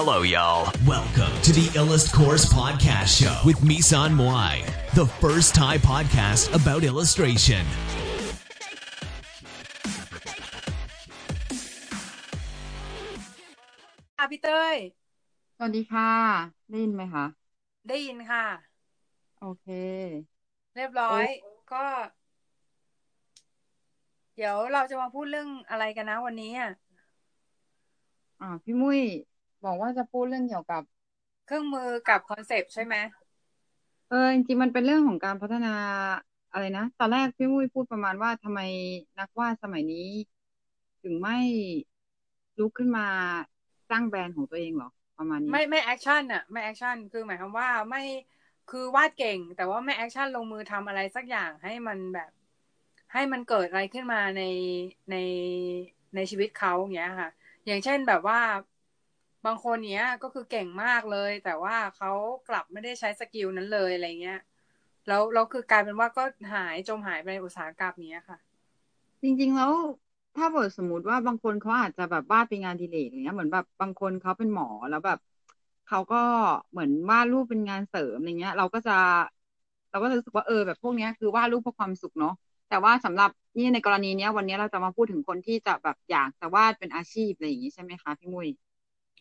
Hello, y'all. Welcome to the Illust Course Podcast Show with Misan Moai, the first Thai podcast about illustration. ค่ะพี่เต้ย สวัสดีค่ะ ได้ยินไหมคะ ได้ยินค่ะ โอเค เรียบร้อย ก็ เดี๋ยวเราจะมาพูดเรื่องอะไรกันนะวันนี้อะ อ่าพี่มุ้ย บอกว่าจะพูดเรื่องเกี่ยวกับ เครื่องมือกับ concept ใช่ไหมเออจริงๆมันเป็นเรื่องของการพัฒนาอะไรนะตอนแรกพี่มุ้ยพูดประมาณว่าทำไมนักวาดสมัยนี้ ถึงไม่ลุกขึ้นมาสร้างแบรนด์ของตัวเองเหรอประมาณนี้ไม่ไม่ action อะไม่ action คือหมายความว่าไม่คือวาดเก่ง แต่ว่าไม่ action ลงมือทำอะไรสักอย่างให้มันแบบ ให้มันเกิดอะไรขึ้นมาในในในชีวิตเขาอย่างเงี้ยค่ะ อย่างเช่นแบบว่า บางคนเนี้ยก็คือเก่งมากเลย แต่ว่าเขากลับไม่ได้ใช้ skill นั้นเลยอะไรเงี้ยแล้วแล้วคือกลายเป็นว่าก็หายจมหายไปในอุตสาหกรรมนี้ค่ะ จริงๆแล้วถ้าเกิดสมมติว่าบางคนเขาอาจจะแบบวาดเป็นงานอดิเรกอย่างเงี้ยเหมือนแบบบางคนเขาเป็นหมอแล้วแบบเขาก็เหมือนวาดรูปเป็นงานเสริมอะไรเงี้ย เราก็จะ เราก็จะรู้สึกว่าเออแบบพวกเนี้ยคือวาดรูปเพื่อความสุขเนาะแต่ว่าสำหรับนี่ในกรณีเนี้ย วันนี้เราจะมาพูดถึงคนที่จะแบบอยากจะวาดเป็นอาชีพอะไรอย่างงี้ใช่ไหมคะพี่มุ้ย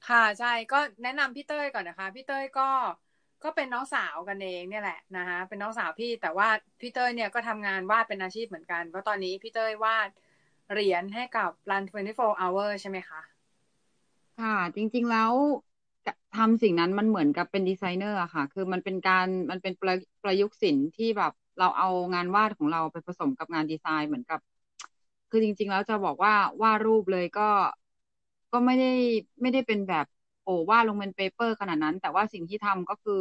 ค่ะใช่ก็แนะนำพี่เต้ยก่อนนะคะพี่เต้ยก็ก็เป็นน้องสาวกันเองเนี่ยแหละนะคะเป็นน้องสาวพี่แต่ว่าพี่เต้ยเนี่ยก็ทำงานวาดเป็นอาชีพเหมือนกันเพราะตอนนี้พี่เต้ยวาดเหรียญให้กับ Run 24 Hour ใช่ไหมคะค่ะ จริง ๆแล้วทำสิ่งนั้นมันเหมือนกับเป็นดีไซเนอร์อะค่ะ คือมันเป็นการมันเป็นประประยุกต์ศิลป์ที่แบบเราเอางานวาดของเราไปผสมกับงานดีไซน์เหมือนกับ คือจริง ๆ แล้วจะบอกว่าวาดรูปเลยก็ ก็ไม่ได้ไม่ได้เป็นแบบโอ้วาดลงเป็น paper ขนาดนั้น แต่ว่าสิ่งที่ทำก็คือ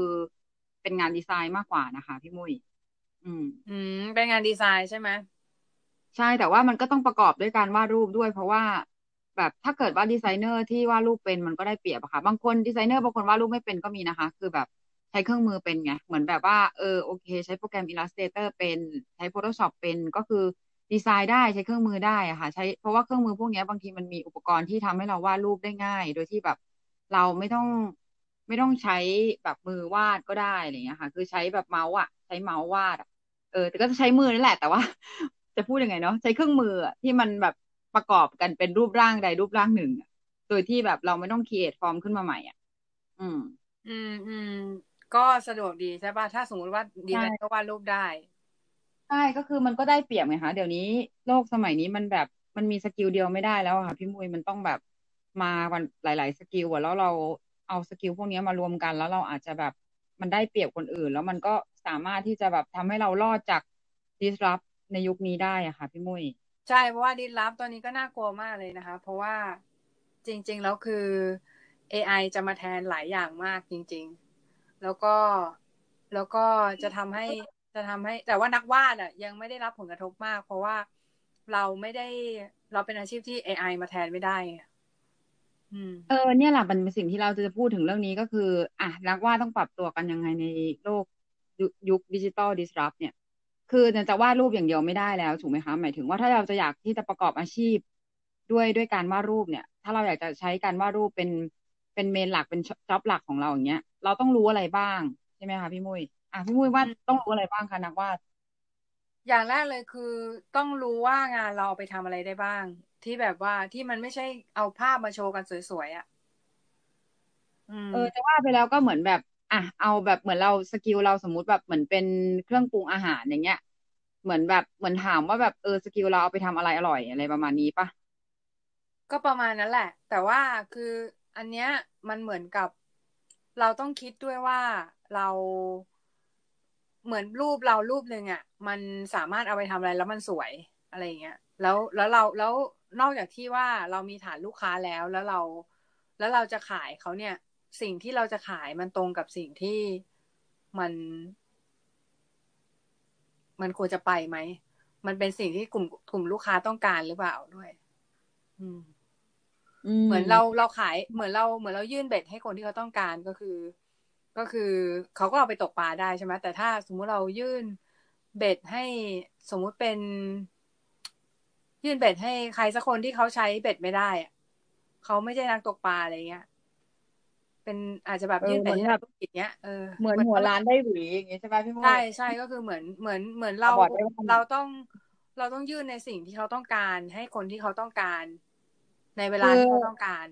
เป็นงานดีไซน์มากกว่านะคะ พี่มุ้ยอืม อืม เป็นงานดีไซน์ใช่ไหมใช่แต่ว่ามันก็ต้องประกอบด้วยการวาดรูปด้วย เพราะว่าแบบถ้าเกิดว่าดีไซเนอร์ที่วาดรูปเป็นมันก็ได้เปรียบอะค่ะ บางคนดีไซเนอร์บางคนวาดรูปไม่เป็นก็มีนะคะ คือแบบใช้เครื่องมือเป็นไง เหมือนแบบว่าเออโอเค ใช้โปรแกรม Illustrator เป็นใช้ Photoshop เป็นก็คือ ดีไซน์ได้ใช้เครื่องมือได้อะค่ะ ใช้เพราะว่าเครื่องมือพวกนี้บางทีมันมีอุปกรณ์ที่ทำให้เราวาดรูปได้ง่าย โดยที่แบบเราไม่ต้องไม่ต้องใช้แบบมือวาดก็ได้อะไรอย่างเงี้ยค่ะ คือใช้แบบเมาส์อะใช้เมาส์วาดเออ แต่ก็จะใช้มือนั่นแหละ แต่ว่า จะพูดยังไงเนาะใช้เครื่องมือที่มันแบบประกอบกันเป็นรูปร่างใดรูปร่างหนึ่งโดยที่แบบเราไม่ต้องคิดฟอร์มขึ้นมาใหม่อะ อืม อืมอืมก็สะดวกดีใช่ป่ะถ้าสมมติว่าดีไซน์ก็วาดรูปได้ ใช่ก็คือมันก็ได้เปรียบไงคะเดี๋ยวนี้โลกสมัยนี้มันแบบมันมี skill เดียวไม่ได้แล้วอะค่ะพี่มุยมันต้องแบบมาวันหลาย ๆ skill อะแล้วเราเอา skill พวกนี้มารวมกัน แล้วเราอาจจะแบบมันได้เปรียบคนอื่น แล้วมันก็สามารถที่จะแบบทำให้เรารอดจาก disrupt ในยุคนี้ได้อะค่ะ พี่มุยใช่เพราะว่าดิสรับตอนนี้ก็น่ากลัวมากเลยนะคะ เพราะว่าจริง ๆ แล้วคือ AI จะมาแทนหลายอย่างมากจริง ๆ แล้วก็แล้วก็จะทำให้ จะทำให้ แต่ว่านักวาดอะ ยังไม่ได้รับผลกระทบมาก เพราะว่าเราไม่ได้เราเป็นอาชีพที่ AI มาแทนไม่ได้อืมเออเนี่ยแหละมันเป็นสิ่งที่เราจะพูดถึงเรื่องนี้ก็คือ อะนักวาดต้องปรับตัวกันยังไงในโลกยุคดิจิตอลดิสรับเนี่ย คือจะวาดรูปอย่างเดียวไม่ได้แล้วถูกไหมคะหมายถึงว่าถ้าเราจะอยากที่จะประกอบอาชีพด้วยด้วยการวาดรูปเนี่ย ถ้าเราอยากจะใช้การวาดรูปเป็นเป็นเมนหลักเป็นจ็อบหลักของเราอย่างเงี้ยเราต้องรู้อะไรบ้างใช่ไหมคะพี่มุ้ย อะพี่มุ้ยว่าต้องรู้อะไรบ้างคะนักวาดอย่างแรกเลยคือต้องรู้ว่างานเราเอาไปทำอะไรได้บ้าง ที่แบบว่าที่มันไม่ใช่เอาภาพมาโชว์กันสวยๆอะอืมเออจะว่าไปแล้วก็เหมือนแบบอะเอาแบบเหมือนเรา skill เราสมมุติแบบเหมือนเป็นเครื่องปรุงอาหารอย่างเงี้ย เหมือนแบบเหมือนถามว่าแบบเออ skill เราเอาไปทำอะไรอร่อยอะไรประมาณนี้ปะก็ประมาณนั้นแหละ แต่ว่าคืออันเนี้ยมันเหมือนกับ เราต้องคิดด้วยว่าเรา เหมือนรูปเรารูปหนึ่งอะ มันสามารถเอาไปทำอะไรแล้วมันสวยอะไรเงี้ยแล้วแล้วเราแล้วนอกจากที่ว่าเรามีฐานลูกค้าแล้วแล้วเรา แล้วเราจะขายเขาเนี่ย สิ่งที่เราจะขายมันตรงกับสิ่งที่มัน มันควรจะไปไหมมันเป็นสิ่งที่กลุ่มกลุ่มลูกค้าต้องการหรือเปล่าด้วย อืมเหมือนเราเราขายเหมือนเราเหมือนเรายื่นเบ็ดให้คนที่เขาต้องการก็คือ ก็คือเขาก็เอาไปตกปลาได้ใช่ไหมแต่ถ้าสมมุติเรายื่นเบ็ดให้สมมุติเป็น ยื่นเบ็ดให้ใครสักคนที่เขาใช้เบ็ดไม่ได้อะเขาไม่ใช่นักตกปลาอะไรเงี้ย เป็นอาจจะแบบเออยื่นเหมืแผ่อนแบบธุรกิจเนี้ยเออเหมือนหัวร้านได้หวีอย่างงี้ใช่ไหมพี่มุ้ยใช่ใช่ก็คือเหมือนเหมือนเหมือนเราบอกได้ว่าเราต้องเราต้องยื่นในสิ่งที่เขาต้องการให้คนที่เขาต้องการ ในเวลาคือที่เขาต้องการ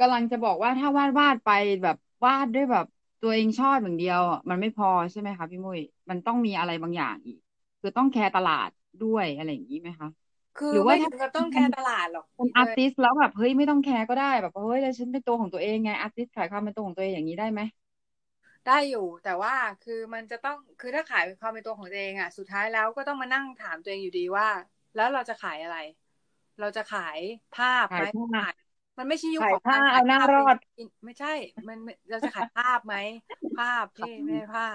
กำลังจะบอกว่าถ้าวาดวาดไปแบบวาดด้วยแบบ ตัวเองชอบอย่างเดียวอะมันไม่พอใช่ไหมคะพี่มุ้ยมันต้องมีอะไรบางอย่างอีก คือต้อง care ตลาดด้วยอะไรอย่างนี้ไหมคะคือหรือว่าไม่ถ้าถึงกับต้อง care ตลาดหรอกเป็น artist แล้วแบบเฮ้ยไม่ต้อง care ก็ได้แบบเฮ้ยแล้วฉันเป็นตัวของตัวเองไง artist ขายความเป็นตัวของตัวเองอย่างนี้ได้ไหมได้อยู่แต่ว่าคือมันจะต้องคือถ้าขายความเป็นตัวของตัวเองอะสุดท้ายแล้วก็ต้องมานั่งถามตัวเองอยู่ดีว่า แล้วเราจะขายอะไร เราจะขายภาพไหมขายภาพ มันไม่ใช่ยุคขายของการผ้าขายเอาหน้าภพรอดเป็นไม่ใช่มันมันเราจะขายภาพไหมภาพพี่ไม่ใช่ผ้า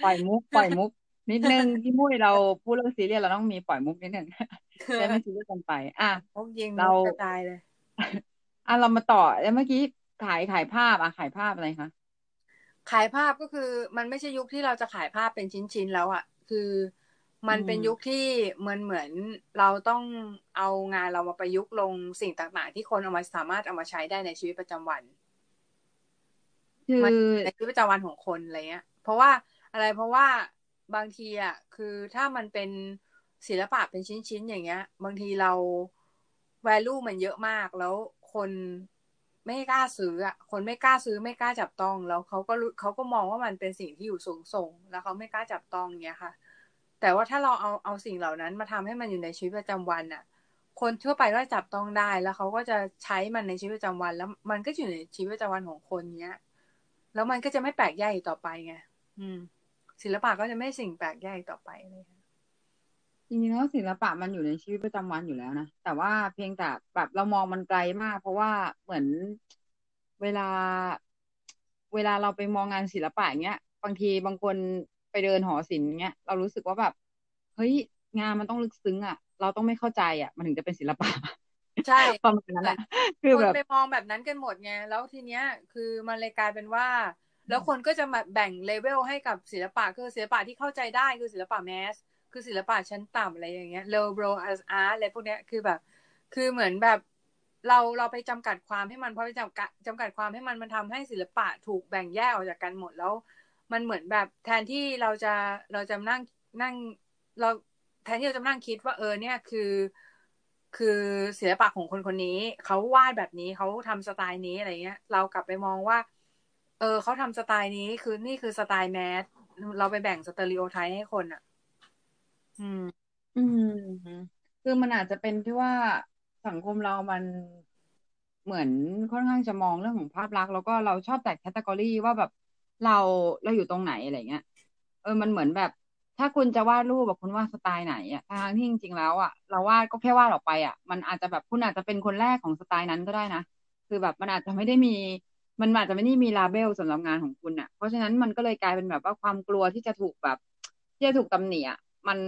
ปล่อยมุกปล่อยมุก นิดนึงพี่มุ้ยเราพูดเรื่องซีเรียสเราต้องมีปล่อยมุกนิดนึงได้ไม่ซีเรียสกันไป อะมุกยิงเรามุกกระจายเลยอะเรามาต่อแล้วเมื่อกี้ขายขายภาพอะขายภาพอะไรคะขายภาพก็คือ มันไม่ใช่ยุคที่เราจะขายภาพเป็นชิ้นๆแล้วอะ่ะ คือ มันเป็นยุคที่เหมือนเหมือนเราต้องเอางานเรามาประยุกต์ลงสิ่งต่าง ๆ ที่คนเอามาสามารถเอามาใช้ได้ในชีวิตประจำวัน คือมันในชีวิตประจำวันของคนอะไรเงี้ย เพราะว่าอะไรเพราะว่าบางทีอะคือถ้ามันเป็นศิลปะเป็นชิ้น ๆ อย่างเงี้ย บางทีเรา value มันเยอะมากแล้วคนไม่กล้าซื้ออะ คนไม่กล้าซื้อไม่กล้าจับต้อง แล้วเขาก็รู้เขาก็มองว่ามันเป็นสิ่งที่อยู่สูงส่ง แล้วเขาไม่กล้าจับต้องเงี้ยค่ะ แต่ว่าถ้าเราเอาเอาสิ่งเหล่านั้นมาทำให้มันอยู่ในชีวิตประจำวันอะคนทั่วไปก็จับต้องได้แล้วเขาก็จะใช้มันในชีวิตประจำวัน แล้วมันก็อยู่ในชีวิตประจำวันของคนเนี้ย แล้วมันก็จะไม่แปลกแยกอีกต่อไปไงอืม ศิลปะก็จะไม่สิ่งแปลกแยกอีกต่อไปเลยจริงๆแล้วศิลปะมันอยู่ในชีวิตประจำวันอยู่แล้วนะแต่ว่าเพียงแต่แบบเรามองมันไกลมาก เพราะว่าเหมือนเวลา เวลาเราไปมองงานศิลปะเงี้ย บางทีบางคน ไปเดินหอศิลป์เงี้ยเรารู้สึกว่าแบบ เฮ้ยงานมันต้องลึกซึ้งอะ เราต้องไม่เข้าใจอะ มันถึงจะเป็นศิลปะใช่ประมาณนั้นแหละคืคอนแบบไปมองแบบนั้นกันหมดไงแล้วทีเนี้ย คือมันเลยกลายเป็นว่า แล้วคนก็จะมาแบ่งเลเวลให้กับศิลปะคือศิลปะที่เข้าใจได้คือศิลปะแมสคือศิลปะชั้นต่ำอะไรอย่างเงี้ย low brow as art อะไรพวกเนี้ยคือแบบ คือเหมือนแบบเราเราไปจำกัดความให้มันเพราะไปจำกัดจำกัดความให้มันมันทำให้ศิลปะถูกแบ่งแยกออกจากกันหมดแล้ว มันเหมือนแบบแทนที่เราจะเราจะนั่งนั่งเราแทนที่เราจะนั่งคิดว่าเออเนี่ยคือคือศิลปะของคนคนนี้เขาวาดแบบนี้เขาทำสไตล์นี้อะไรเงี้ย เรากลับไปมองว่า เออเขาทำสไตล์นี้คือนี่คือสไตล์ mass เราไปแบ่ง stereotype ให้คนอะ อืม อืม คือมันอาจจะเป็นที่ว่าสังคมเรามันเหมือนค่อนข้างจะมองเรื่องของภาพลักษณ์แล้วก็เราชอบแตกแคตตากรีว่าแบบ เราเราอยู่ตรงไหนอะไรเงี้ยเออมันเหมือนแบบ ถ้าคุณจะวาดรูปแบบคุณวาดสไตล์ไหนอะทางที่จริงๆแล้วอะเราวาดก็แค่วาดออกไปอะมันอาจจะแบบคุณอาจจะเป็นคนแรกของสไตล์นั้นก็ได้นะคือแบบมันอาจจะไม่ได้มีมันอาจจะไม่ได้มีลาเบลสำหรับงานของคุณอะเพราะฉะนั้นมันก็เลยกลายเป็นแบบว่าความกลัวที่จะถูกแบบที่จะถูกตำหนิอะมัน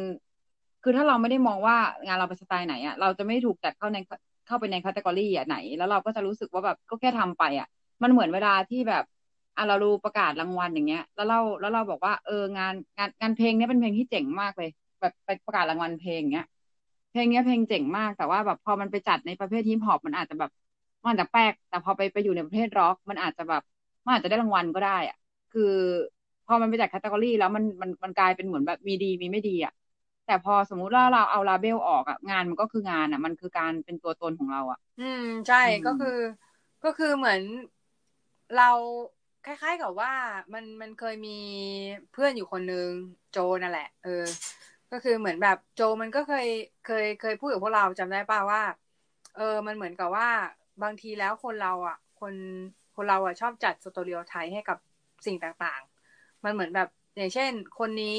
คือถ้าเราไม่ได้มองว่างานเราเป็นสไตล์ไหนอะเราจะไม่ถูกจัดเข้าในเข้าไปใน category อะไหน แล้วเราก็จะรู้สึกว่าแบบก็แค่ทำไปอะมันเหมือนเวลาที่แบบ อะเราดูประกาศรางวัลอย่างเงี้ย แล้วเราแล้วเราบอกว่าเอองานงานงานเพลงเนี้ยเป็นเพลงที่เจ๋งมากเลย แบบไปประกาศรางวัลเพลงเงี้ยเพลงเนี้ยเพลงเจ๋งมากแต่ว่าแบบพอมันไปจัดในประเภทฮิปฮอปมันอาจจะแบบมันอาจจะแปลกแต่พอไปไปอยู่ในประเภทร็อก มันอาจจะแบบมันอาจจะได้รางวัลก็ได้อะคือพอมันไปจัด category แล้วมันมันมันกลายเป็นเหมือนแบบมีดีมีไม่ดีอะแต่พอสมมุติว่าเราเอาลาเบลออกอะงานมันก็คืองานอะมันคือการเป็นตัวตนของเราอะอืมใช่อืมก็คือ ก็คือเหมือนเรา คล้าย ๆ กับว่ามันมันเคยมีเพื่อนอยู่คนนึงโจนั่นแหละ เออ ก็คือเหมือนแบบโจมันก็เคยเคยเคยพูดกับพวกเราจำได้ป่าว่า เออ มันเหมือนกับว่าบางทีแล้วคนเราอะ คนคนเราอะชอบจัดสตอริโอไทป์ให้กับสิ่งต่างๆ มันเหมือนแบบอย่างเช่น คนนี้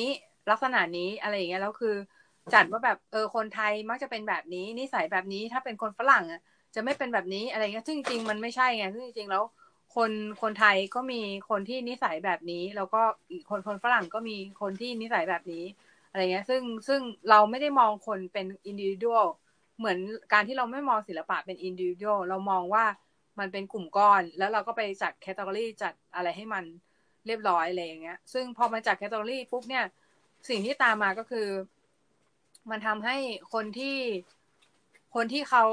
ลักษณะนี้อะไรอย่างเงี้ยแล้วคือ จัดว่าแบบเออคนไทยมักจะเป็นแบบนี้นิสัยแบบนี้ถ้าเป็นคนฝรั่งอะจะไม่เป็นแบบนี้อะไรเงี้ยซึ่งจริงๆมันไม่ใช่ไงซึ่งจริงๆแล้ว คนคนไทยก็มีคนที่นิสัยแบบนี้ แล้วก็คนคนฝรั่งก็มีคนที่นิสัยแบบนี้อะไรเงี้ย ซึ่งซึ่งเราไม่ได้มองคนเป็นอินดิวิ a l เหมือนการที่เราไม่มองศิลปะเป็นอินดิวิ a l เรามองว่ามันเป็นกลุ่มก้อน แล้วเราก็ไปจัดแคตตาล็อกจัดอะไรให้มันเรียบร้อยอะไรอย่างเงี้ย ซึ่งพอมาจัดแคตตาล็อกปุ๊บเนี่ย สิ่งที่ตามมาก็คือ มันทำให้คนที่คนที่เขา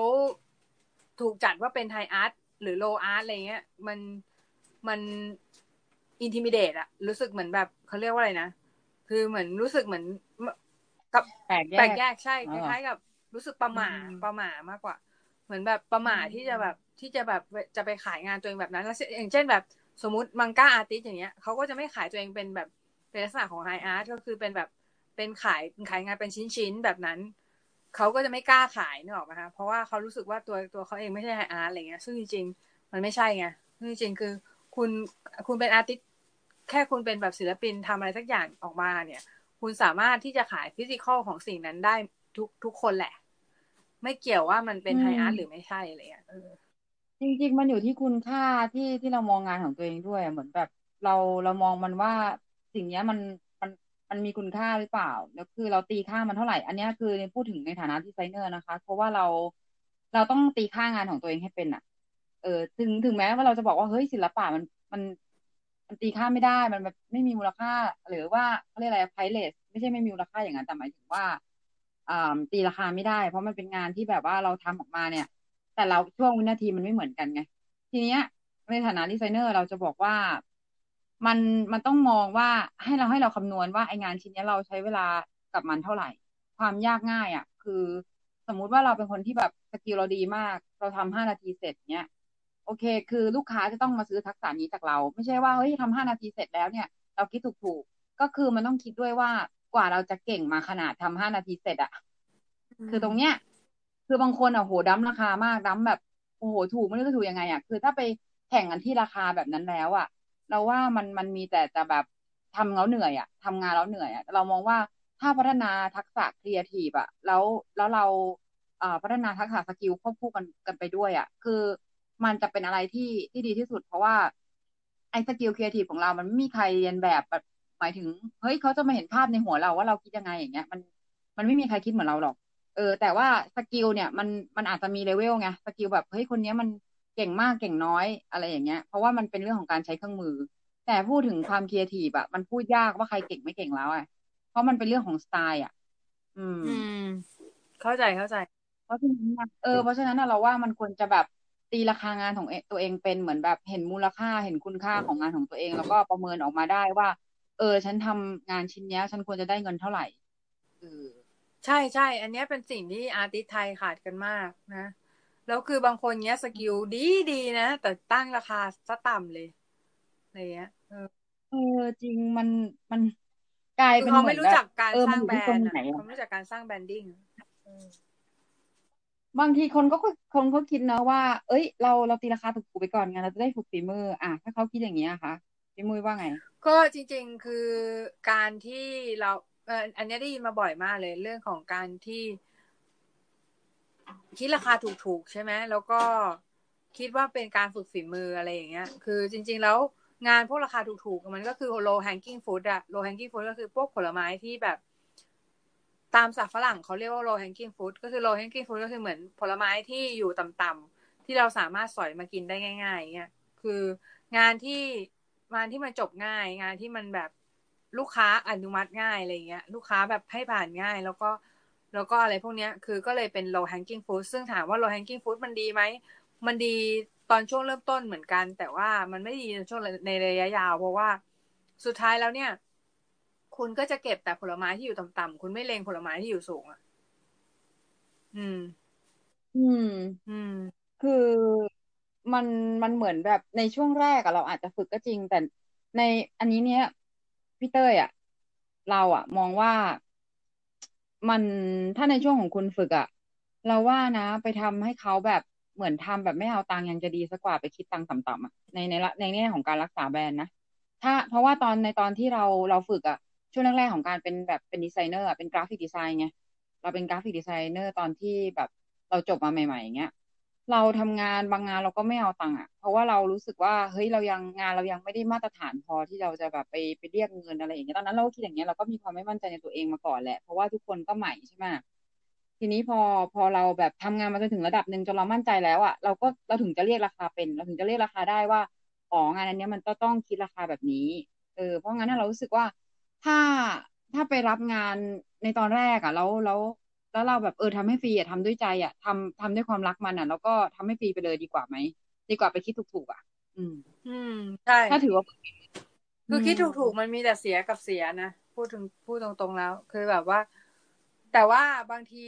ถูกจัดว่าเป็น high art หรือ low art อะไรเงี้ย มันมัน intimidate อะรู้สึกเหมือนแบบเขาเรียกว่าอะไรนะ คือเหมือนรู้สึกเหมือนกับแปลกแยแปลกแยกใช่อ๋อเหรอล้ายๆกับรู้สึกประหม่าอืมประหม่ามากกว่า เหมือนแบบประหม่าที่จะแบบที่จะแบบจะไปขายงานตัวเองแบบนั้นแล้วอย่างเช่นแบบสมมติ manga artist อย่างเงี้ยเขาก็จะไม่ขายตัวเองเป็นแบบเป็นลักษณะของ high art ก็คือเป็นแบบเป็นขายขายงานเป็นชิ้นๆแบบนั้น เขาก็จะไม่กล้าขายนึกออกไหมคะเพราะว่าเขารู้สึกว่าตัวตัวเขาเองไม่ใช่ high art อะไรเงี้ย ซึ่งจริงๆมันไม่ใช่ไงซึ่งจริงๆคือคุณคุณเป็น artist แค่คุณเป็นแบบศิลปินทำอะไรสักอย่างออกมาเนี่ย คุณสามารถที่จะขาย physical ของสิ่งนั้นได้ทุกทุกคนแหละ ไม่เกี่ยวว่ามันเป็นอืม high art หรือไม่ใช่อะไรเงี้ยเออจริง ๆ มันอยู่ที่คุณค่าที่ที่เรามองงานของตัวเองด้วยอะเหมือนแบบเราเรามองมันว่าสิ่งเนี้ยมัน มันมีคุณค่าหรือเปล่า แล้วคือเราตีค่ามันเท่าไหร่ อันนี้คือในพูดถึงในฐานะดีไซเนอร์นะคะ เพราะว่าเราเราต้องตีค่างานของตัวเองให้เป็นอะเออถึงถึงแม้ว่าเราจะบอกว่าเฮ้ยศิลปะมันมันมันตีค่าไม่ได้มันไม่มีมูลค่า หรือว่าเขาเรียกอะไร priceless ไม่ใช่ไม่มีมูลค่าอย่างนั้นแต่หมายถึงว่าอ่าตีราคาไม่ได้ เพราะมันเป็นงานที่แบบว่าเราทำออกมาเนี่ย แต่ละช่วงวินาทีมันไม่เหมือนกันไง ทีเนี้ยในฐานะดีไซเนอร์เราจะบอกว่า มันมันต้องมองว่าให้เราให้เราคำนวณว่าไองานชิ้นเนี้ยเราใช้เวลากับมันเท่าไหร่ ความยากง่ายอะ คือสมมุติว่าเราเป็นคนที่แบบ skill เราดีมาก เราทำห้านาทีเสร็จเนี้ยโอเค คือลูกค้าจะต้องมาซื้อทักษะนี้จากเรา ไม่ใช่ว่าเฮ้ยทำห้านาทีเสร็จแล้วเนี่ย เราคิดถูกๆก็คือมันต้องคิดด้วยว่ากว่าเราจะเก่งมาขนาดทำห้านาทีเสร็จอะคือตรงเนี้ย คือบางคนอะโหดั้มราคามากดั้มแบบโอ้โหถูกไม่รู้จะถูกยังไงอะคือถ้าไปแข่งกันที่ราคาแบบนั้นแล้วอะ เราว่ามันมันมีแต่จะแบบทำแล้วเหนื่อยอะทำงานแล้วเหนื่อยอะเรามองว่าถ้าพัฒนาทักษะครีเอทีฟอะแล้วแล้วเราเอ่อพัฒนาทักษะ skill ควบคู่กันกันไปด้วยอะคือมันจะเป็นอะไรที่ที่ดีที่สุด เพราะว่าไอ้ skill creative ของเรามันไม่มีใครเลียนแบบแบบหมายถึงเฮ้ยเขาจะมาเห็นภาพในหัวเราว่าเราคิดยังไงอย่างเงี้ย มันมันไม่มีใครคิดเหมือนเราหรอก เออ แต่ว่า skill เนี่ยมันมันอาจจะมีเลเวลไง skill แบบเฮ้ยคนเนี้ยมัน เก่งมากเก่งน้อยอะไรอย่างเงี้ย เพราะว่ามันเป็นเรื่องของการใช้เครื่องมือ แต่พูดถึงความครีเอทีฟอะมันพูดยากว่าใครเก่งไม่เก่งแล้วอะเพราะมันเป็นเรื่องของสไตล์อะอืมอืมเข้าใจเข้าใจ เพราะฉะนั้นน่ะเออเพราะฉะนั้นน่ะเราว่ามันควรจะแบบตีราคางานของเอตัวเองเป็นเหมือนแบบเห็นมูลค่าเห็นคุณค่าของงานของตัวเอง แล้วก็ประเมินออกมาได้ว่า เออ ฉันทำงานชิ้นเนี้ยฉันควรจะได้เงินเท่าไหร่เออใช่ใช่ อันเนี้ยเป็นสิ่งที่ artist ไทยขาดกันมากนะ แล้วคือบางคนเนี้ย skill ดีดีนะแต่ตั้งราคาซะต่ำเลยอะไรเงี้ยเออเออจริงมันมันกลายคือเป็นเขาเหมืไม่อนรู้แบจับกการเออสมัร้านงอยู่แบรที่คนนด์ไหนอะอะเขาไม่รู้จักการสร้างแบรนดิ้งเออบางทีคนก็คนเขาคิดนะว่า เอ้ย เราเราตีราคาถูกๆไปก่อนไงเราจะได้ฝึกฝีมือ อะถ้าเขาคิดอย่างนี้ยค่ะพี่มุ้ยว่าไง ก็จริง ๆ คือการที่เราเอออันเนี้ยได้ยินมาบ่อยมากเลย เรื่องของการที่ คิดราคาถูกๆ ใช่ไหมแล้วก็คิดว่าเป็นการฝึกฝีมืออะไรอย่างเงี้ย คือจริง ๆ แล้วงานพวกราคาถูกๆ มันก็คือ low hanging fruit อะ low hanging fruit ก็คือพวกผลไม้ที่แบบ ตามศัพท์ฝรั่งเขาเรียกว่า low hanging fruit ก็คือ low hanging fruit ก็คือเหมือนผลไม้ที่อยู่ต่ำๆที่เราสามารถสอยมากินได้ง่ายๆเงี้ยคืองานที่งานที่มันจบง่าย งานที่มันแบบลูกค้าอนุมัติง่ายอะไรเงี้ย ลูกค้าแบบให้ผ่านง่าย แล้วก็ แล้วก็อะไรพวกเนี้ยคือก็เลยเป็น low hanging fruit ซึ่งถามว่า low hanging fruit มันดีไหม มันดีตอนช่วงเริ่มต้นเหมือนกัน แต่ว่ามันไม่ดีในช่วงในระยะยาว เพราะว่าสุดท้ายแล้วเนี่ย คุณก็จะเก็บแต่ผลไม้ที่อยู่ต่ำๆคุณไม่เลงผลไม้ที่อยู่สูงอะอืม อืม อืม คือมันมันเหมือนแบบในช่วงแรกอะเราอาจจะฝึกก็จริง แต่ในอันนี้เนี้ยพี่เต้ยอะเราอะมองว่า มันถ้าในช่วงของคุณฝึกอะเราว่านะ ไปทำให้เขาแบบเหมือนทำแบบไม่เอาตังค์ยังจะดีสักกว่าไปคิดตังค์ต่ำๆอะในในละในแง่ของการรักษาแบรนด์นะถ้าเพราะว่าตอนในตอนที่เราเราฝึกอะช่วงแรกๆของการเป็นแบบเป็นดีไซเนอร์อะเป็นกราฟิกดีไซน์ไงเราเป็นกราฟิกดีไซเนอร์ตอนที่แบบเราจบมาใหม่ๆอย่างเงี้ย เราทำงานบางงานเราก็ไม่เอาตังค์อะ เพราะว่าเรารู้สึกว่าเฮ้ยเรายังงานเรายังไม่ได้มาตรฐานพอที่เราจะแบบไปไปเรียกเงินอะไรอย่างเงี้ยตอนนั้นเราก็คิดอย่างเงี้ยเราก็มีความไม่มั่นใจในตัวเองมาก่อนแหละ เพราะว่าทุกคนก็ใหม่ใช่ไหมทีนี้พอพอเราแบบทำงานมาจนถึงระดับหนึ่งจนเรามั่นใจแล้วอะเราก็เราถึงจะเรียกราคาเป็น เราถึงจะเรียกราคาได้ว่าอ๋องานอันเนี้ยมันก็ต้องคิดราคาแบบนี้เออเพราะงั้นเรารู้สึกว่าถ้าถ้าไปรับงานในตอนแรกอะแล้วแล้ว แล้วเราแบบเออทำให้ฟรีอะทำด้วยใจอะทำทำด้วยความรักมันอะ แล้วก็ทำให้ฟรีไปเลยดีกว่าไหมดีกว่าไปคิดถูกๆอะ อืม อืมใช่ถ้าถือว่า คือคิดถูกๆมันมีแต่เสียกับเสียนะพูดถึงพูดตรงๆแล้ว คือแบบว่า แต่ว่าบางที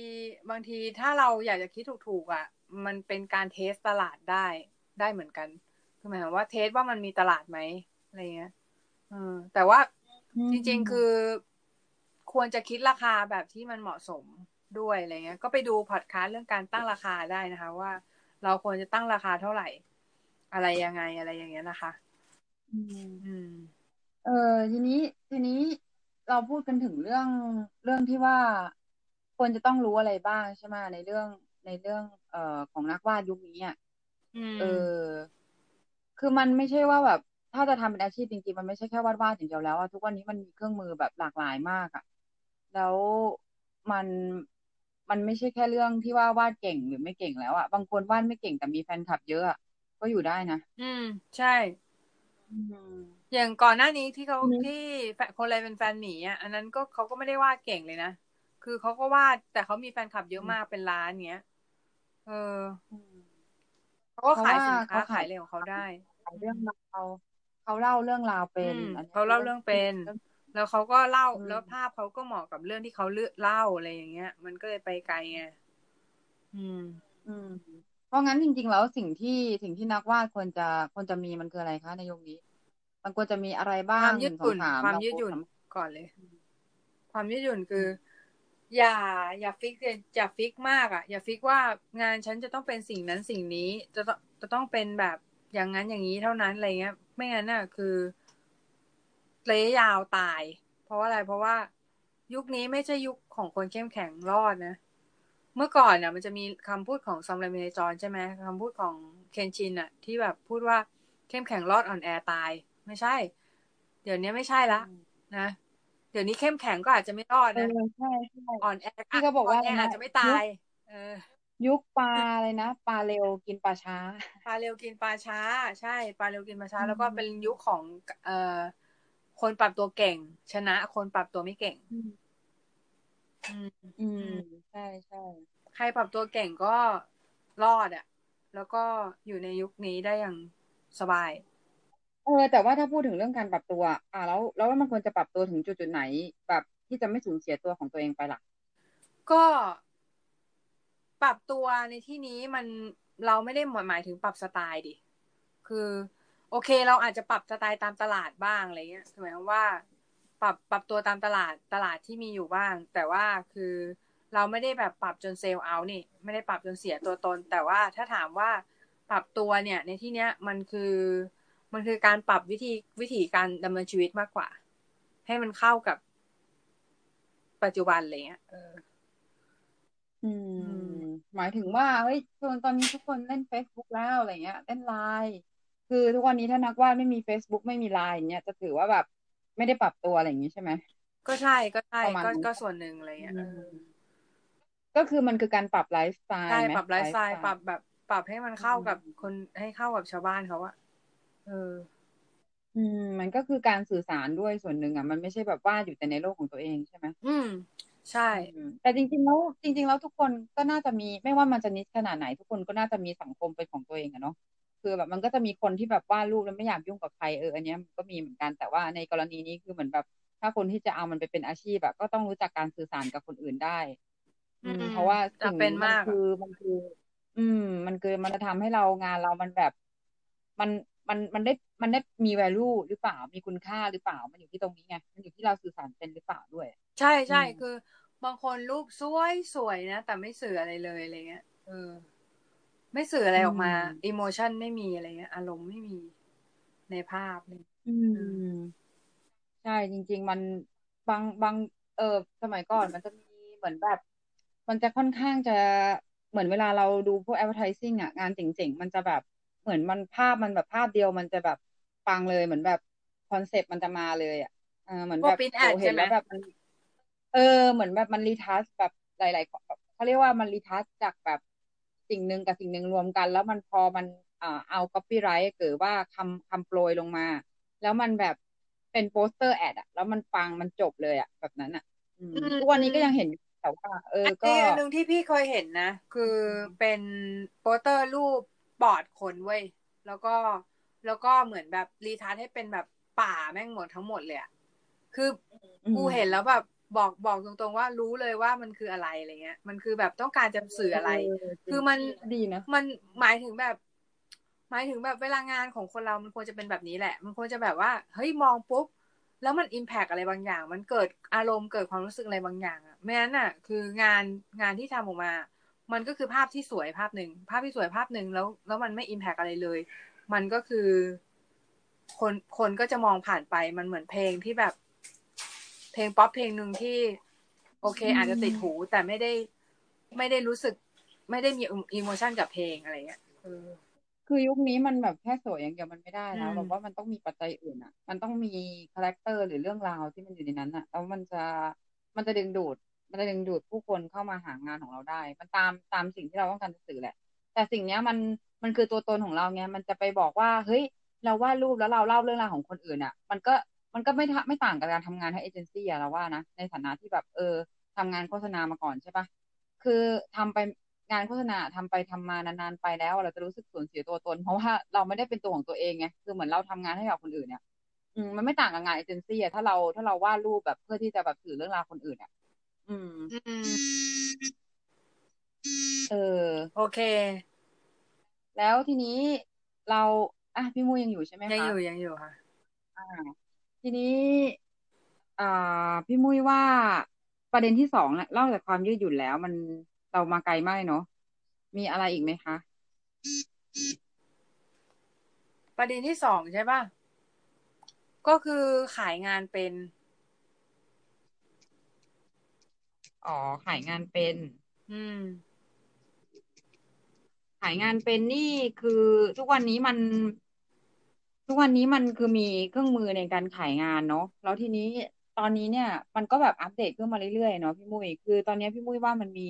บางทีถ้าเราอยากจะคิดถูกๆอะ มันเป็นการเทสตลาดได้ได้เหมือนกันคือหมายความว่าเทสว่ามันมีตลาดไหมอะไรเงี้ยเออแต่ว่าจริง ๆ คือควรจะคิดราคาแบบที่มันเหมาะสม ด้วยอะไรเงี้ย ก็ไปดูพอดคาสต์เรื่องการตั้งราคาได้นะคะ ว่า เราควรจะตั้งราคาเท่าไหร่ อะไรยังไงอะไรอย่างเงี้ยนะคะอืมอืมเออทีนี้ทีนี้เราพูดกันถึงเรื่องเรื่องที่ว่าควรจะต้องรู้อะไรบ้างใช่ไหมในเรื่องในเรื่อง เอ่อของนักวาดยุคนี้อะอืมเออ คือมันไม่ใช่ว่าแบบ ถ้าจะทำเป็นอาชีพจริงๆมันไม่ใช่แค่วาดวาดอย่างเดียวแล้วอะทุกวันนี้มันมีเครื่องมือแบบหลากหลายมากอะแล้วมัน มันไม่ใช่แค่เรื่องที่ว่าวาดเก่งหรือไม่เก่งแล้วอะบางคนวาดไม่เก่งแต่มีแฟนคลับเยอะอะก็อยู่ได้นะอืม ใช่อืมอย่างก่อนหน้านี้ที่เขาอืมที่แฟนคนอะไรเป็นแฟนหมีอะอันนั้นก็เขาก็ไม่ได้วาดเก่งเลยนะคือเขาก็วาดแต่เขามีแฟนคลับเยอะมากเป็นล้านเงี้ยเอออืมเขาก็ขายสินเพราะค้าว่าเขาขาขายยอะไรของเขาได้ขายเรื่องราวเขาเล่าเรื่องราวเป็นอืมอันนี้ยเขาเล่าเรื่องเป็น แล้วเขาก็เล่าอืมแล้วภาพเขาก็เหมาะกับเรื่องที่เขาเลือกเล่าอะไรอย่างเงี้ย มันก็เลยไปไกลไงอืม อืม เพราะงั้นจริง ๆ แล้วสิ่งที่สิ่งที่นักวาดควรจะควรจะมีมันคืออะไรคะในยุคนี้ มันควรจะมีอะไรบ้าควางมยืดหยุ่นงสองสความเรายืดหยุ่นสามารถก่อนเลย ความยืดหยุ่นคือ อย่า อย่า fix เลยอย่า fix มากอะ อย่า fix ว่างานฉันจะต้องเป็นสิ่งนั้นสิ่งนี้ จะต้องจะต้องเป็นแบบอย่างนั้นอย่างนี้เท่านั้นอะไรเงี้ย ไม่งั้นน่ะ คือ ระยะยาวตาย เพราะว่าอะไรเพราะว่ายุคนี้ไม่ใช่ยุคของคนเข้มแข็งรอดนะ เมื่อก่อนน่ะมันจะมีคำพูดของซอมเรมิเนจอนใช่ไหมคำพูดของเคนชินอะที่แบบพูดว่าเข้มแข็งรอดอ่อนแอตาย ไม่ใช่ เดี๋ยวนี้ไม่ใช่ละนะเดี๋ยวนี้เข้มแข็งก็อาจจะไม่รอดเอนะอใช่ใช่อ่อนแอที่เขาบอกว่าอ่อนแออะไรนะอาจจะไม่ตาย เออ ยุคปลาอะไรนะปลาเร็วกินปลาช้า ปลาเร็วกินปลาช้า ใช่ ปลาเร็วกินปลาช้าอืมแล้วก็เป็นยุคของ เอ่อ คนปรับตัวเก่ง ชนะ คนปรับตัวไม่เก่งอืมอืม อืม ใช่ใช่ใครปรับตัวเก่งก็รอดอะแล้วก็อยู่ในยุคนี้ได้อย่างสบาย เออ แต่ว่าถ้าพูดถึงเรื่องการปรับตัว อ่าแล้ว แล้วมันควรจะปรับตัวถึงจุดจุดไหน แบบที่จะไม่สูญเสียตัวของตัวเองไปล่ะ ก็ปรับตัวในที่นี้มันเราไม่ได้หมายถึงปรับสไตล์ดิ คือ โอเค เราอาจจะปรับสไตล์ตามตลาดบ้างอะไรเงี้ยหมายความว่า ปรับปรับตัวตามตลาดตลาดที่มีอยู่บ้าง แต่ว่าคือเราไม่ได้แบบปรับจนเซลล์เอานี่ ไม่ได้ปรับจนเสียตัวตน แต่ว่าถ้าถามว่าปรับตัวเนี่ย ในที่เนี้ยมันคือมันคือการปรับวิธีวิธีการดำเนินชีวิตมากกว่า ให้มันเข้ากับปัจจุบันอะไรเงี้ยเอออือืม หมายถึงว่าเฮ้ยตอนนี้ทุกคนเล่น Facebook แล้วอะไรเงี้ยเล่นไลน์ คือทุกวันนี้ถ้านักวาดไม่มี Facebook ไม่มีไลน์อย่างเงี้ยจะถือว่าแบบไม่ได้ปรับตัวอะไรอย่างงี้ใช่ไหมก็ใช่ก็ใช่ประมาณก็นั้นก็ส่วนหนึ่งอะไรเงี้ยเออก็คือมันคือการปรับไลฟ์สไตล์ใช่ไหมปรับไลฟ์สไตล์ฟ์ปรับแบบ ปรับให้มันเข้ากับอืมคนให้เข้ากับชาวบ้านเขาอะเออ อืม มันก็คือการสื่อสารด้วยส่วนหนึ่งอะมันไม่ใช่แบบวาดอยู่แต่ในโลกของตัวเองใช่ไหมอืม ใช่อืมแต่จริงๆแล้วจริง ๆ แล้วทุกคนก็น่าจะมี ไม่ว่ามันจะนิชขนาดไหนทุกคนก็น่าจะมีสังคมเป็นของตัวเองอะเนาะ คือแบบมันก็จะมีคนที่แบบวาดรูปแล้วไม่อยากยุ่งกับใครเอออันเนี้ยมันก็มีเหมือนกันแต่ว่าในกรณีนี้คือเหมือนแบบ ถ้าคนที่จะเอามันไปเป็นอาชีพแบบก็ต้องรู้จักการสื่อสารกับคนอื่นได้ อืมอืมเพราะว่าสิ่งจำเป็นนี้มากอะคือมันคือ อืม มันคือมันจะทำให้เรางานเรามันแบบ มันมันมันได้มันได้มี value หรือเปล่ามีคุณค่าหรือเปล่ามันอยู่ที่ตรงนี้ไงมันอยู่ที่เราสื่อสารเป็นหรือเปล่าด้วย ใช่ใช่อืมคือบางคนรูปสวยสวยนะแต่ไม่สื่ออะไรเลยอะไรเงี้ยเออ ไม่สื่ออะไรออกมาอิโมชันไม่มีอะไรเงี้ยอารมณ์ไม่มีในภาพเลยอืม ใช่จริง ๆ มันบางบางเออสมัยก่อนมันจะมีเหมือนแบบ มันจะค่อนข้างจะเหมือนเวลาเราดูพวก advertising อะ งานเจ๋งๆ มันจะแบบเหมือนมันภาพมันแบบภาพเดียวมันจะแบบปังเลยเหมือนแบบคอนเซ็ปต์มันจะมาเลยอะเออเหมือนพวแบกบ print โห ad เห็นแล้วใช่ไหมแบบมันเออ เหมือนแบบมัน retouch แบบหลายๆเขาเรียกว่ามัน retouch จากแบบ สิ่งหนึ่งกับสิ่งหนึ่งรวมกัน แล้วมันพอมันอ่าเอา copywrite หรือว่าคำคำโปรยลงมา แล้วมันแบบเป็นโปสเตอร์ ad อะแล้วมันปังมันจบเลยอะแบบนั้นอะอืมอืมทุกวันนี้ก็ยังเห็นอยู่แต่ว่าเออก็อันก็นี้อันหนึ่งที่พี่เคยเห็นนะ คือเป็นโปสเตอร์รูปปอดคนเว้ยแล้วก็แล้วก็เหมือนแบบรีทัชให้เป็นแบบป่าแม่งหมดทั้งหมดเลยอะคือกูเห็นแล้วแบบ บอกบอกตรงๆว่ารู้เลยว่ามันคืออะไรอะไรเงี้ย มันคือแบบต้องการจะสื่ออะไร คือมันดีนะมันหมายถึงแบบ หมายถึงแบบเวลางานของคนเรามันควรจะเป็นแบบนี้แหละ มันควรจะแบบว่าเฮ้ยมองปุ๊บแล้วมันอิมแพกอะไรบางอย่าง มันเกิดอารมณ์เกิดความรู้สึกอะไรบางอย่างอะไม่งั้นอะ คืองานงานที่ทำออกมา มันก็คือภาพที่สวยภาพหนึ่งภาพที่สวยภาพหนึ่งแล้วแล้วมันไม่ impact อะไรเลย มันก็คือ คนคนก็จะมองผ่านไปมันเหมือนเพลงที่แบบ เพลงป๊อปเพลงหนึ่งที่ โอเค อาจจะติดหูแต่ไม่ได้ไม่ได้รู้สึก ไม่ได้มี emotion กับเพลงอะไรเงี้ยเออคือยุคนี้มันแบบแค่สวยอย่างเดียวมันไม่ได้แล้วอืมแบบว่ามันต้องมีปัจจัยอื่นอะ มันต้องมีคาแรคเตอร์หรือเรื่องราวที่มันอยู่ในนั้นอะแล้วมันจะมันจะดึงดูด มันจะดึงดูดผู้คนเข้ามาหางานของเราได้ มันตามตามสิ่งที่เราต้องการจะสื่อแหละ แต่สิ่งเนี้ยมันมันคือตัวตนของเราไงมันจะไปบอกว่า เฮ้ย เราวาดรูปแล้วเราเล่าเรื่องราวของคนอื่นอะ มันก็ มันก็ไม่ทะไม่ต่างกับการทำงานให้เอเจนซี่อะเราว่านะ ในฐานะที่แบบเออทำงานโฆษณามาก่อนใช่ปะคือทำไปงานโฆษณาทำไปทำมานานๆไปแล้ว เราจะรู้สึกสูญเสียตัวตน เพราะว่าเราไม่ได้เป็นตัวของตัวเองไงคือเหมือนเราทำงานให้กับคนอื่นเนี่ยอืมมันไม่ต่างกับงานเอเจนซี่อะถ้าเราถ้าเราวาดรูปแบบเพื่อที่จะแบบสื่อเรื่องราวคนอื่นอะอืมอืมเออโอเค แล้วทีนี้เราอะพี่มูยังอยู่ใช่ไหมยังคะอยู่ยังอยู่ค่ะ อ่า ทีนี้อ่าพี่มุ้ยว่าประเด็นที่สองเนี่ยเล่าจากความยืดหยุ่นแล้ว มันเรามาไกลมากเลยเนาะมีอะไรอีกไหมคะ ประเด็นที่สองใช่ป่ะ ก็คือขายงานเป็น อ๋อ ขายงานเป็น อืม ขายงานเป็นนี่คือทุกวันนี้มัน ทุกวันนี้มันคือมีเครื่องมือในการขายงานเนาะแล้วทีนี้ตอนนี้เนี่ยมันก็แบบอัปเดตขึ้นมาเรื่อยๆเนาะพี่มุ้ยคือตอนนี้พี่มุ้ยว่ามันมี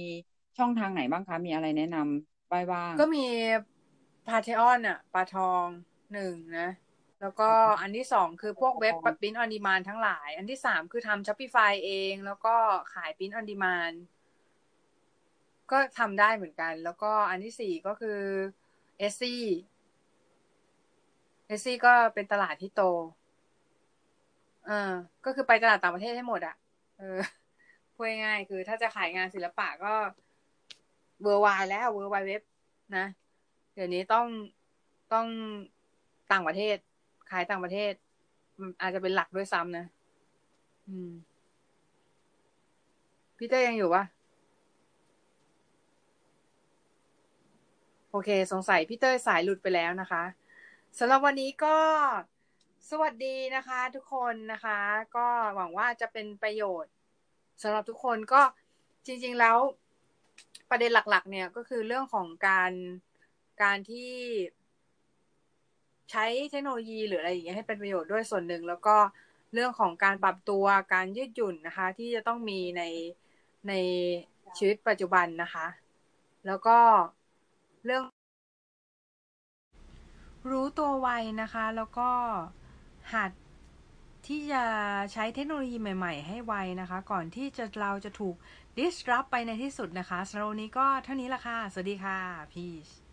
ช่องทางไหนบ้างคะ มีอะไรแนะนำบ้างบ้างก็มี Patreon อะ Patreon หนึ่งนะ แล้วก็อันที่สองคือพวกเว็บ print on demand ทั้งหลาย อันที่สามคือทำ Shopify เอง แล้วก็ขาย print on demand ก็ทำได้เหมือนกัน แล้วก็อันที่สี่ก็คือเอสซี่ เอสซี่ก็เป็นตลาดที่โต เออ ก็คือไปตลาดต่างประเทศให้หมดอะเออพูดง่ายคือ ถ้าจะขายงานศิลปะก็เวอร์ไวแล้วเวอร์ไวเว็บนะ เดี๋ยวนี้ต้องต้องต่างประเทศ ขายต่างประเทศอืมอาจจะเป็นหลักด้วยซ้ำนะ อืม พี่เต้ยังอยู่ปะโอเค สงสัยพี่เต้ยสายหลุดไปแล้วนะคะ สำหรับวันนี้ก็สวัสดีนะคะ ทุกคนนะคะ ก็หวังว่าจะเป็นประโยชน์สำหรับทุกคนก็จริง ๆแล้วประเด็นหลัก ๆ เนี่ยก็คือเรื่องของการการที่ใช้เทคโนโลยีหรืออะไรอย่างเงี้ยให้เป็นประโยชน์ด้วยส่วนหนึ่ง แล้วก็เรื่องของการปรับตัวการยืดหยุ่นนะคะ ที่จะต้องมีในในชีวิตปัจจุบันนะคะ แล้วก็เรื่อง รู้ตัวไวนะคะ แล้วก็หัดที่จะใช้เทคโนโลยีใหม่ ๆ ให้ไวนะคะ ก่อนที่จะเราจะถูก disrupt ไปในที่สุดนะคะสำหรับวันนี้ก็เท่านี้ละค่ะ สวัสดีค่ะพีช